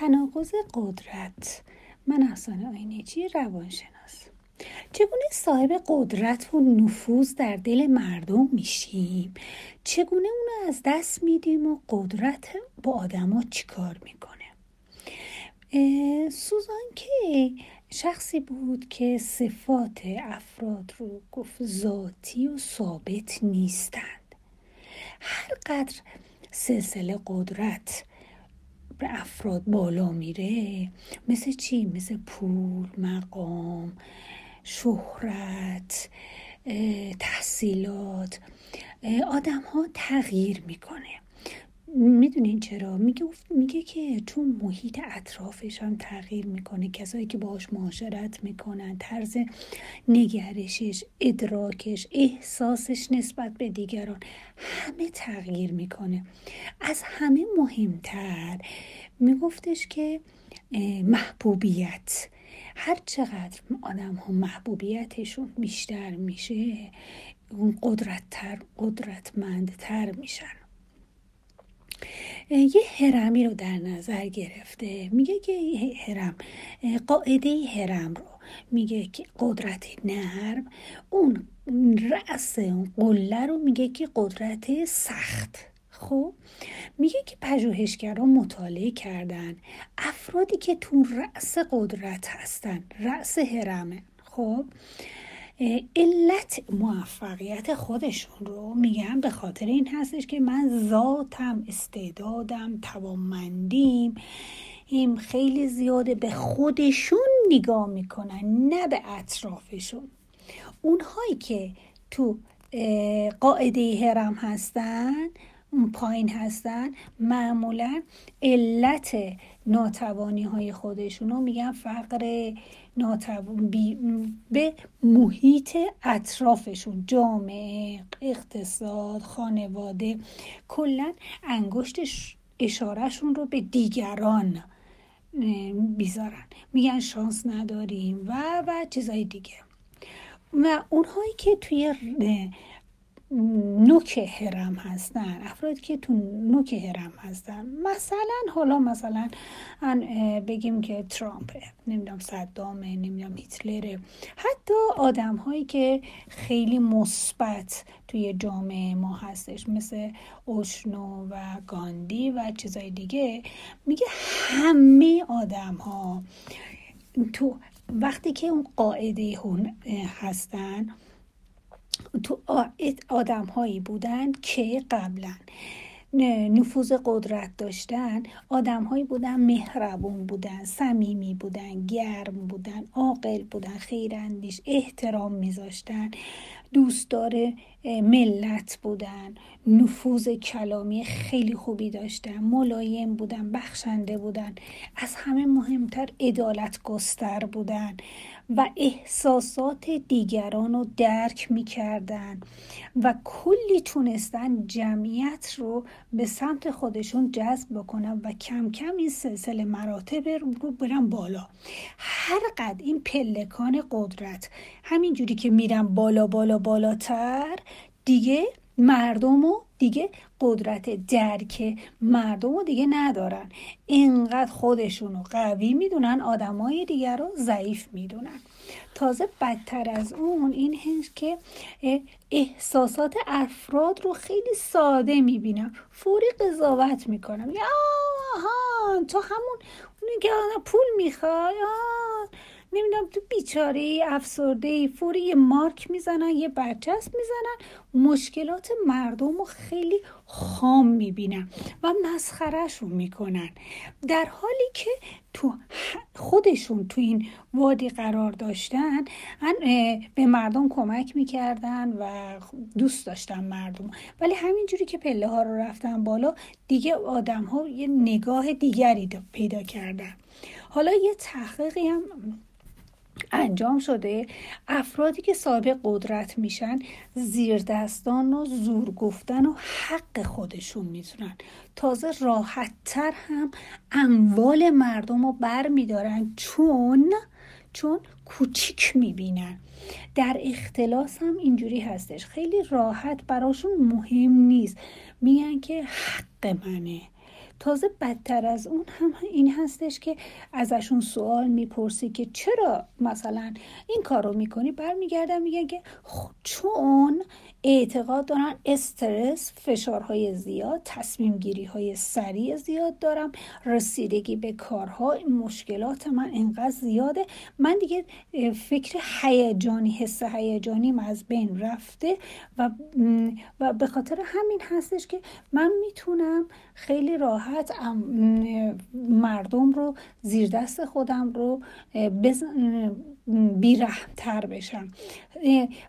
تناقض قدرت. من احسان آینچی روانشناس. چگونه صاحب قدرت و نفوذ در دل مردم میشیم؟ چگونه اونو از دست میدیم و قدرت با آدما چیکار می‌کنه؟ سوزان که شخصی بود که صفات افراد رو گفت ذاتی و ثابت نیستند. هر قدر سلسله قدرت به افراد بالا میره مثل چی؟ مثل پول، مقام، شهرت، تحصیلات آدم ها تغییر می‌کنه می‌دونین چرا؟ میگه میگه که چون محیط اطرافش هم تغییر می‌کنه. کسایی که باهاش معاشرت می‌کنن طرز نگرشش ادراکش احساسش نسبت به دیگران همه تغییر می‌کنه. از همه مهمتر میگفتش که محبوبیت. هر چقدر آدم ها محبوبیتشون بیشتر میشه اون قدرت تر قدرتمندتر میشن. یه هرمی رو در نظر گرفته. میگه که هرم قاعده هرم رو. میگه که قدرت نرم. اون رأس اون قله رو میگه که قدرت سخت. خب؟ میگه که پژوهشگران مطالعه کردن افرادی که تو رأس قدرت هستن رأس هرمه خب؟ علت موفقیت خودشون رو میگم به خاطر این هستش که من ذاتم استعدادم توانمندیم. این خیلی زیاده به خودشون نگاه می‌کنن نه به اطرافشون. اونهایی که تو قاعده هرم هستن پایین هستن معمولا علت ناتوانی های خودشون رو میگن فقر ناتوان به محیط اطرافشون جامعه اقتصاد خانواده کلا انگشت اشارهشون رو به دیگران بیزارن میگن شانس نداریم و و چیزای دیگه. و اونهایی که توی نوک هرم هستن افرادی که تو نوک هرم هستن. مثلا حالا مثلا بگیم که ترامپه نمی‌دونم صدامه نمی‌دونم هیتلره. حتی آدم هایی که خیلی مثبت توی جامعه ما هستش مثل اوشنو و گاندی و چیزای دیگه میگه همه آدم ها تو وقتی که اون قاعده هستن تو آدم هایی بودن که قبلا نفوذ قدرت داشتن. آدم هایی بودن مهربون بودن صمیمی بودن گرم بودن عاقل بودن خیراندیش احترام میذاشتن. دوستدار ملت بودن نفوذ کلامی خیلی خوبی داشتن ملایم بودن بخشنده بودن از همه مهمتر ادالت گستر بودن و احساسات دیگران رو درک می‌کردن و کلی تونستن جمعیت رو به سمت خودشون جذب بکنن و کم کم این سلسله مراتب رو برن بالا. هر قد این پلکان قدرت همینجوری که میرن بالا بالا بالاتر دیگه مردم و دیگه قدرت درک مردم رو دیگه ندارن. اینقدر خودشون رو قوی می‌دونن آدمای دیگر رو ضعیف می‌دونن. تازه بدتر از اون این هست که احساسات افراد رو خیلی ساده می‌بینم. فوری قضاوت می‌کنم. یا آها تو همون اونی که پول می‌خوای نمی‌دونم تو بیچاره افسرده فوری یه مارک می‌زنن یه برچسب می‌زنن. مشکلات مردم رو خیلی خام می‌بینن و مسخرهشون می‌کنن. در حالی که تو خودشون تو این وادی قرار داشتن به مردم کمک می‌کردن و دوست داشتن مردم. ولی همینجوری که پله ها رو رفتن بالا دیگه آدم ها یه نگاه دیگری پیدا کردن. حالا یه تحقیقی هم انجام شده افرادی که صاحب قدرت میشن زیر دستان و زور گفتن و حق خودشون می‌تونن. تازه راحتتر هم اموال مردم رو بر میدارن چون چون کوچیک می‌بینن. در اختلاس هم اینجوری هستش. خیلی راحت براشون مهم نیست. میگن که حق منه. تازه بدتر از اون هم این هستش که ازشون سوال می‌پرسی که چرا مثلا این کار رو می‌کنی؟ برمیگردن میگن که چون اعتقاد دارن استرس فشارهای زیاد تصمیم گیری های سریع زیاد دارم رسیدگی به کارها مشکلات من انقدر زیاده. من دیگه فکر هیجانی حس هیجانیم از بین رفته و و به خاطر همین هستش که من می‌تونم خیلی راحت مردم رو زیر دست خودم رو بیرحمتر بشم.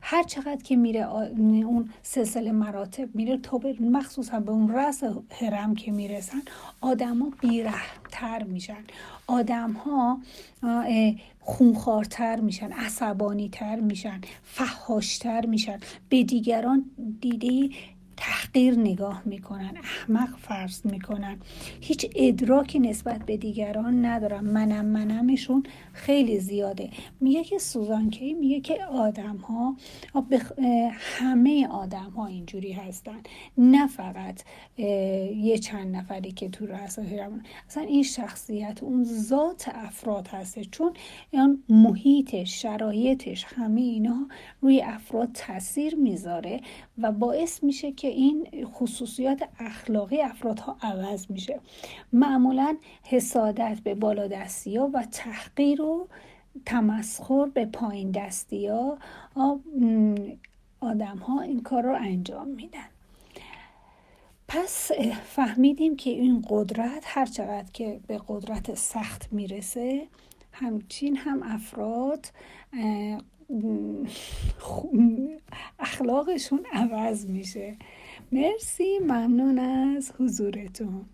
هر چقدر که میره اون سلسله مراتب میره تو مخصوصا به اون رس هرم که می‌رسن آدما بیرحمتر میشن. آدم ها خونخوارتر میشن عصبانی تر میشن فهاشتر میشن. به دیگران دیده تحقیر نگاه می‌کنن احمق فرض می‌کنن. هیچ ادراکی نسبت به دیگران ندارن منم منمشون خیلی زیاده. میگه که سوزان کی؟ میگه که آدم ها همه آدم ها اینجوری هستن. نه فقط یه چند نفری که تو رأس اصلا این شخصیت اون ذات افراد هسته چون یعنی محیطش شرایطش همه اینا روی افراد تاثیر می‌ذاره و باعث میشه که این خصوصیات اخلاقی افرادها عوض میشه. معمولا حسادت به بالادستی ها و تحقیر و تمسخر به پایین دستی ها آدم ها این کار رو انجام میدن. پس فهمیدیم که این قدرت هر چقدر که به قدرت سخت می‌رسه همچین هم افراد اخلاقشون عوض میشه. مرسی ممنون از حضورتون.